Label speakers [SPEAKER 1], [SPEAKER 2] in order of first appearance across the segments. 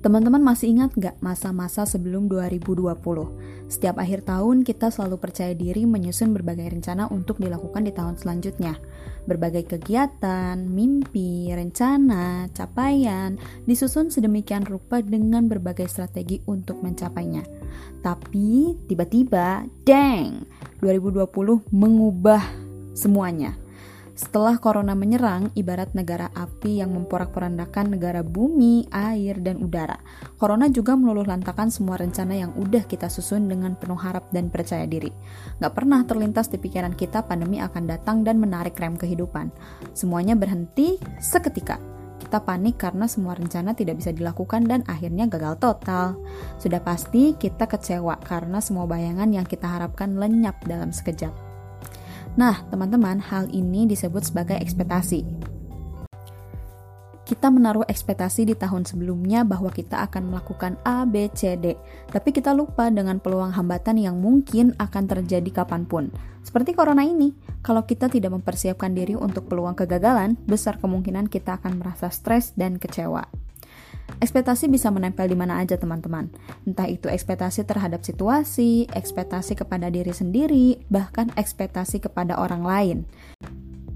[SPEAKER 1] Teman-teman masih ingat nggak masa-masa sebelum 2020? Setiap akhir tahun kita selalu percaya diri menyusun berbagai rencana untuk dilakukan di tahun selanjutnya. Berbagai kegiatan, mimpi, rencana, capaian disusun sedemikian rupa dengan berbagai strategi untuk mencapainya. Tapi tiba-tiba, dang, 2020 mengubah semuanya setelah corona menyerang, ibarat negara api yang memporak-porandakan negara bumi, air, dan udara. Corona juga meluluh lantakan semua rencana yang udah kita susun dengan penuh harap dan percaya diri. Gak pernah terlintas di pikiran kita pandemi akan datang dan menarik rem kehidupan. Semuanya berhenti seketika. Kita panik karena semua rencana tidak bisa dilakukan dan akhirnya gagal total. Sudah pasti kita kecewa karena semua bayangan yang kita harapkan lenyap dalam sekejap. Nah, teman-teman, hal ini disebut sebagai ekspektasi. Kita menaruh ekspektasi di tahun sebelumnya bahwa kita akan melakukan A, B, C, D, tapi kita lupa dengan peluang hambatan yang mungkin akan terjadi kapan pun. Seperti corona ini, kalau kita tidak mempersiapkan diri untuk peluang kegagalan, besar kemungkinan kita akan merasa stres dan kecewa. Ekspektasi bisa menempel di mana aja teman-teman. Entah itu ekspektasi terhadap situasi, ekspektasi kepada diri sendiri, bahkan ekspektasi kepada orang lain.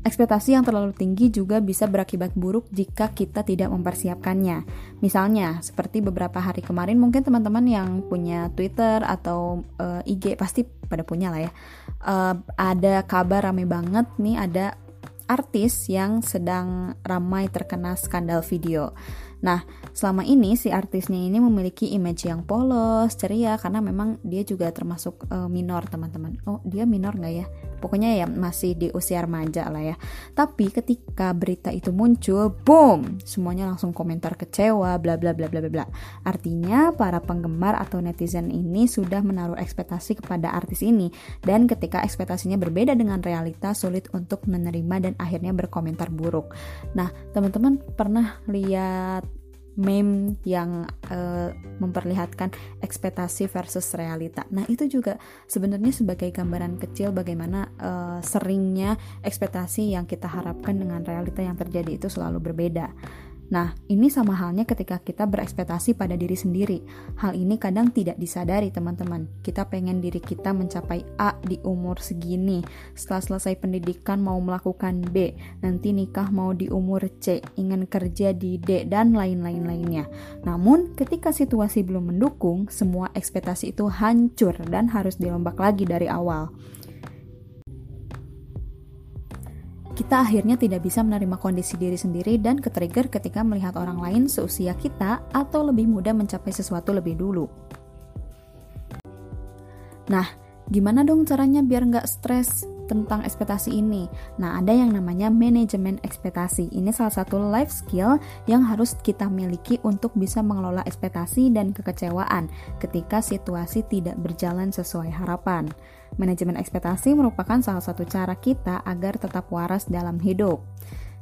[SPEAKER 1] Ekspektasi yang terlalu tinggi juga bisa berakibat buruk jika kita tidak mempersiapkannya. Misalnya, seperti beberapa hari kemarin mungkin teman-teman yang punya Twitter atau uh, eh, IG pasti pada punya lah ya. Uh, ada kabar rame banget nih ada artis yang sedang ramai terkena skandal video. Nah, selama ini si artisnya ini memiliki image yang polos, ceria karena memang dia juga termasuk uh, minor, teman-teman. Oh, dia minor nggak ya? Pokoknya ya masih di usia remaja lah ya. Tapi ketika berita itu muncul, boom, semuanya langsung komentar kecewa, bla bla bla bla bla. Artinya para penggemar atau netizen ini sudah menaruh ekspektasi kepada artis ini dan ketika ekspektasinya berbeda dengan realita sulit untuk menerima dan akhirnya berkomentar buruk. Nah, teman-teman pernah lihat meme yang uh, memperlihatkan ekspektasi versus realita. Nah, itu juga sebenarnya sebagai gambaran kecil bagaimana uh, seringnya ekspektasi yang kita harapkan dengan realita yang terjadi itu selalu berbeda. Nah, ini sama halnya ketika kita berekspektasi pada diri sendiri. Hal ini kadang tidak disadari, teman-teman. Kita pengen diri kita mencapai A di umur segini. Setelah selesai pendidikan mau melakukan B, nanti nikah mau di umur C, ingin kerja di D dan lain-lain lainnya. Namun, ketika situasi belum mendukung, semua ekspektasi itu hancur dan harus dirombak lagi dari awal. Kita akhirnya tidak bisa menerima kondisi diri sendiri dan ketrigger ketika melihat orang lain seusia kita atau lebih mudah mencapai sesuatu lebih dulu. Nah, gimana dong caranya biar nggak stres tentang ekspektasi ini? Nah, ada yang namanya manajemen ekspektasi. Ini salah satu life skill yang harus kita miliki untuk bisa mengelola ekspektasi dan kekecewaan ketika situasi tidak berjalan sesuai harapan. Manajemen ekspektasi merupakan salah satu cara kita agar tetap waras dalam hidup.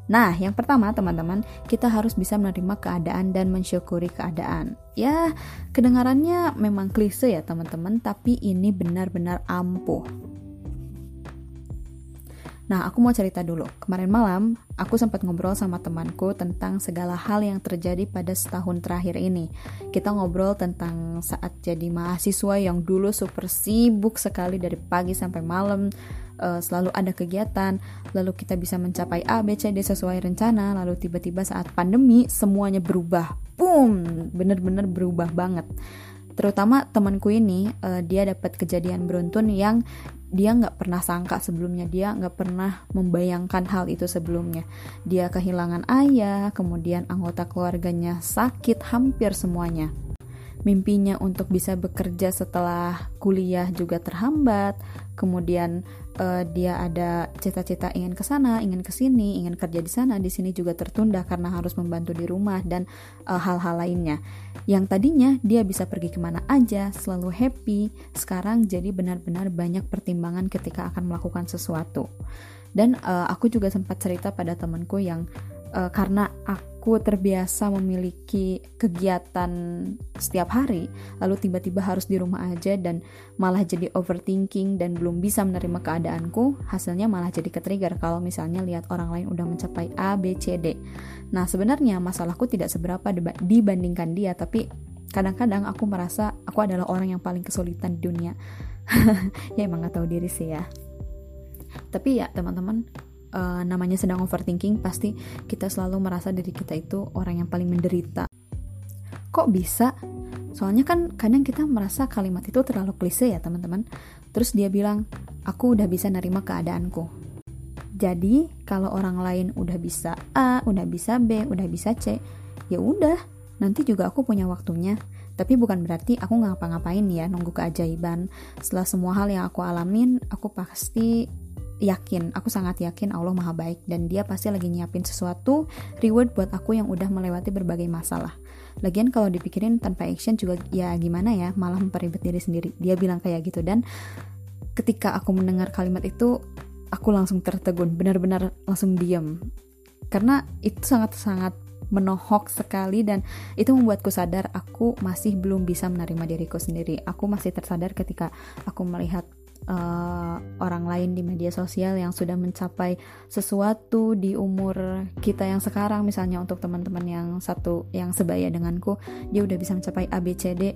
[SPEAKER 1] Nah, yang pertama, teman-teman, kita harus bisa menerima keadaan dan mensyukuri keadaan. Ya, kedengarannya memang klise ya, teman-teman, tapi ini benar-benar ampuh. Nah, aku mau cerita dulu. Kemarin malam, aku sempat ngobrol sama temanku tentang segala hal yang terjadi pada setahun terakhir ini. Kita ngobrol tentang saat jadi mahasiswa yang dulu super sibuk sekali dari pagi sampai malam, uh, selalu ada kegiatan, lalu kita bisa mencapai A, B, C, D sesuai rencana, lalu tiba-tiba saat pandemi semuanya berubah. Boom, bener-bener berubah banget terutama temanku ini uh, dia dapat kejadian beruntun yang dia nggak pernah sangka sebelumnya dia nggak pernah membayangkan hal itu sebelumnya. Dia kehilangan ayah kemudian anggota keluarganya sakit hampir semuanya mimpinya untuk bisa bekerja setelah kuliah juga terhambat kemudian uh, dia ada cita-cita ingin ke sana, ingin ke sini, ingin kerja di sana, di sini juga tertunda karena harus membantu di rumah dan eh, hal-hal uh, lainnya. Yang tadinya dia bisa pergi ke mana aja, selalu happy, sekarang jadi benar-benar banyak pertimbangan ketika akan melakukan sesuatu. Dan uh, aku juga sempat cerita pada temanku yang uh, karena aku terbiasa memiliki kegiatan setiap hari, lalu tiba-tiba harus di rumah aja dan malah jadi overthinking dan belum bisa menerima keadaanku, hasilnya malah jadi ke-trigger kalau misalnya lihat orang lain udah mencapai A, B, C, D. Nah, sebenarnya masalahku tidak seberapa dibandingkan dia, tapi kadang-kadang aku merasa aku adalah orang yang paling kesulitan di dunia. ya emang gak tahu diri sih ya. Tapi ya teman-teman, uh, namanya sedang overthinking pasti kita selalu merasa diri kita itu orang yang paling menderita. Kok bisa? Soalnya kan kadang kita merasa kalimat itu terlalu klise ya teman-teman. Terus dia bilang aku udah bisa nerima keadaanku. Jadi kalau orang lain udah bisa A udah bisa B udah bisa C ya udah nanti juga aku punya waktunya. Tapi bukan berarti aku ngapa-ngapain ya nunggu keajaiban. Setelah semua hal yang aku alamin aku pasti yakin, aku sangat yakin Allah Maha Baik dan Dia pasti lagi nyiapin sesuatu reward buat aku yang udah melewati berbagai masalah. Lagian kalau dipikirin tanpa action juga ya gimana ya, malah memperibet diri sendiri. Dia bilang kayak gitu dan ketika aku mendengar kalimat itu, aku langsung tertegun, benar-benar langsung diam. Karena itu sangat-sangat menohok sekali dan itu membuatku sadar aku masih belum bisa menerima diriku sendiri. Aku masih tersadar ketika aku melihat uh, orang lain di media sosial yang sudah mencapai sesuatu di umur kita yang sekarang misalnya untuk teman-teman yang satu yang sebaya denganku dia udah bisa mencapai ABCD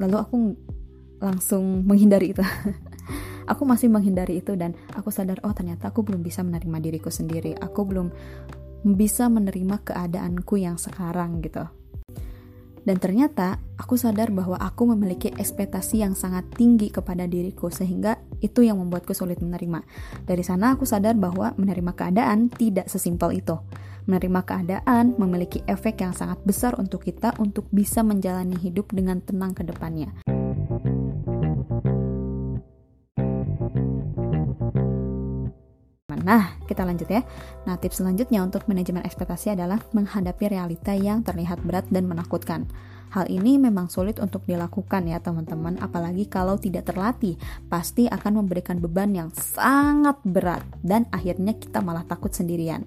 [SPEAKER 1] lalu aku langsung menghindari itu. Aku masih menghindari itu dan aku sadar oh ternyata aku belum bisa menerima diriku sendiri. Aku belum bisa menerima keadaanku yang sekarang gitu dan ternyata aku sadar bahwa aku memiliki ekspektasi yang sangat tinggi kepada diriku sehingga itu yang membuatku sulit menerima. Dari sana aku sadar bahwa menerima keadaan tidak sesimpel itu. Menerima keadaan memiliki efek yang sangat besar untuk kita untuk bisa menjalani hidup dengan tenang ke depannya. Nah, kita lanjut ya. Nah, tips selanjutnya untuk manajemen ekspektasi adalah menghadapi realita yang terlihat berat dan menakutkan. Hal ini memang sulit untuk dilakukan ya teman-teman, apalagi kalau tidak terlatih, pasti akan memberikan beban yang sangat berat dan akhirnya kita malah takut sendirian.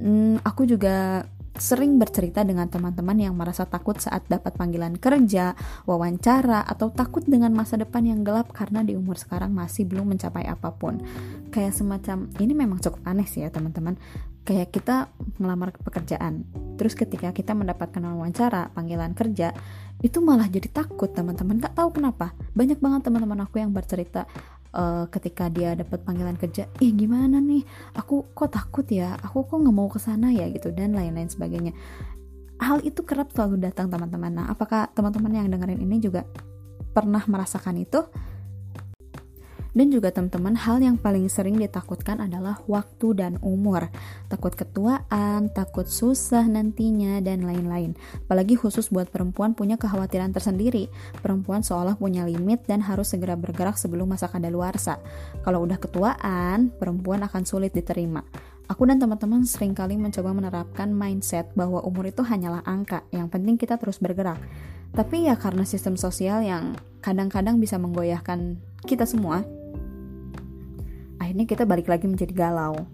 [SPEAKER 1] Hmm, aku juga sering bercerita dengan teman-teman yang merasa takut saat dapat panggilan kerja, wawancara, atau takut dengan masa depan yang gelap karena di umur sekarang masih belum mencapai apa pun. Kayak semacam ini memang cukup aneh sih ya teman-teman. Kayak kita melamar pekerjaan, terus ketika kita mendapatkan wawancara, panggilan kerja, itu malah jadi takut teman-teman. Gak tahu kenapa. Banyak banget teman-teman aku yang bercerita, uh, ketika dia dapat panggilan kerja ih gimana nih? Aku kok takut ya? Aku kok nggak mau ke sana ya? Gitu dan lain-lain sebagainya. Hal itu kerap selalu datang teman-teman. Nah apakah teman-teman yang dengerin ini juga pernah merasakan itu dan juga teman-teman, hal yang paling sering ditakutkan adalah waktu dan umur. Takut ketuaan, takut susah nantinya, dan lain-lain. Apalagi khusus buat perempuan punya kekhawatiran tersendiri. Perempuan seolah punya limit dan harus segera bergerak sebelum masa kadaluarsa. Kalau udah ketuaan, perempuan akan sulit diterima. Aku dan teman-teman sering kali mencoba menerapkan mindset bahwa umur itu hanyalah angka, yang penting kita terus bergerak. Tapi ya karena sistem sosial yang kadang-kadang bisa menggoyahkan kita semua, akhirnya kita balik lagi menjadi galau.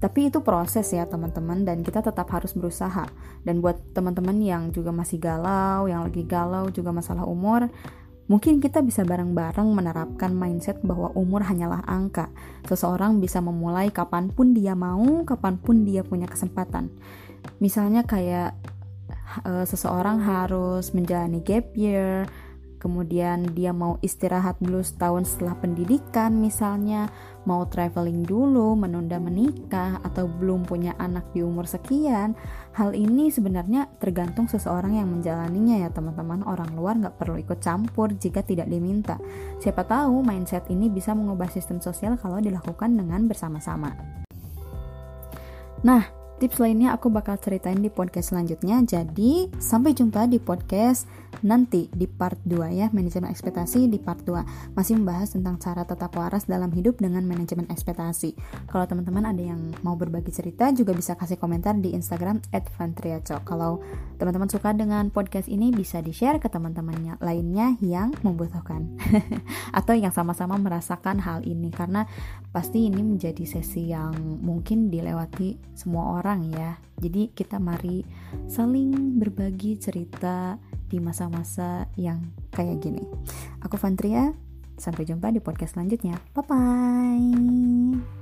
[SPEAKER 1] Tapi itu proses ya teman-teman dan kita tetap harus berusaha. Dan buat teman-teman yang juga masih galau, yang lagi galau juga masalah umur, mungkin kita bisa bareng-bareng menerapkan mindset bahwa umur hanyalah angka. Seseorang bisa memulai kapan pun dia mau, kapan pun dia punya kesempatan. Misalnya kayak uh, seseorang harus menjalani gap year, kemudian dia mau istirahat dulu setahun setelah pendidikan misalnya, mau traveling dulu, menunda menikah, atau belum punya anak di umur sekian, hal ini sebenarnya tergantung seseorang yang menjalaninya ya teman-teman. Orang luar nggak perlu ikut campur jika tidak diminta. Siapa tahu mindset ini bisa mengubah sistem sosial kalau dilakukan dengan bersama-sama. Nah, Tips lainnya aku bakal ceritain di podcast selanjutnya. Jadi, sampai jumpa di podcast nanti di part 2 ya, manajemen ekspektasi di part 2. Masih membahas tentang cara tetap waras dalam hidup dengan manajemen ekspektasi. Kalau teman-teman ada yang mau berbagi cerita juga bisa kasih komentar di Instagram @vantriaco. Kalau teman-teman suka dengan podcast ini bisa di-share ke teman-temannya lainnya yang membutuhkan atau yang sama-sama merasakan hal ini karena pasti ini menjadi sesi yang mungkin dilewati semua orang orang ya. Jadi kita mari saling berbagi cerita di masa-masa yang kayak gini. Aku Fantria, sampai jumpa di podcast selanjutnya. Bye bye.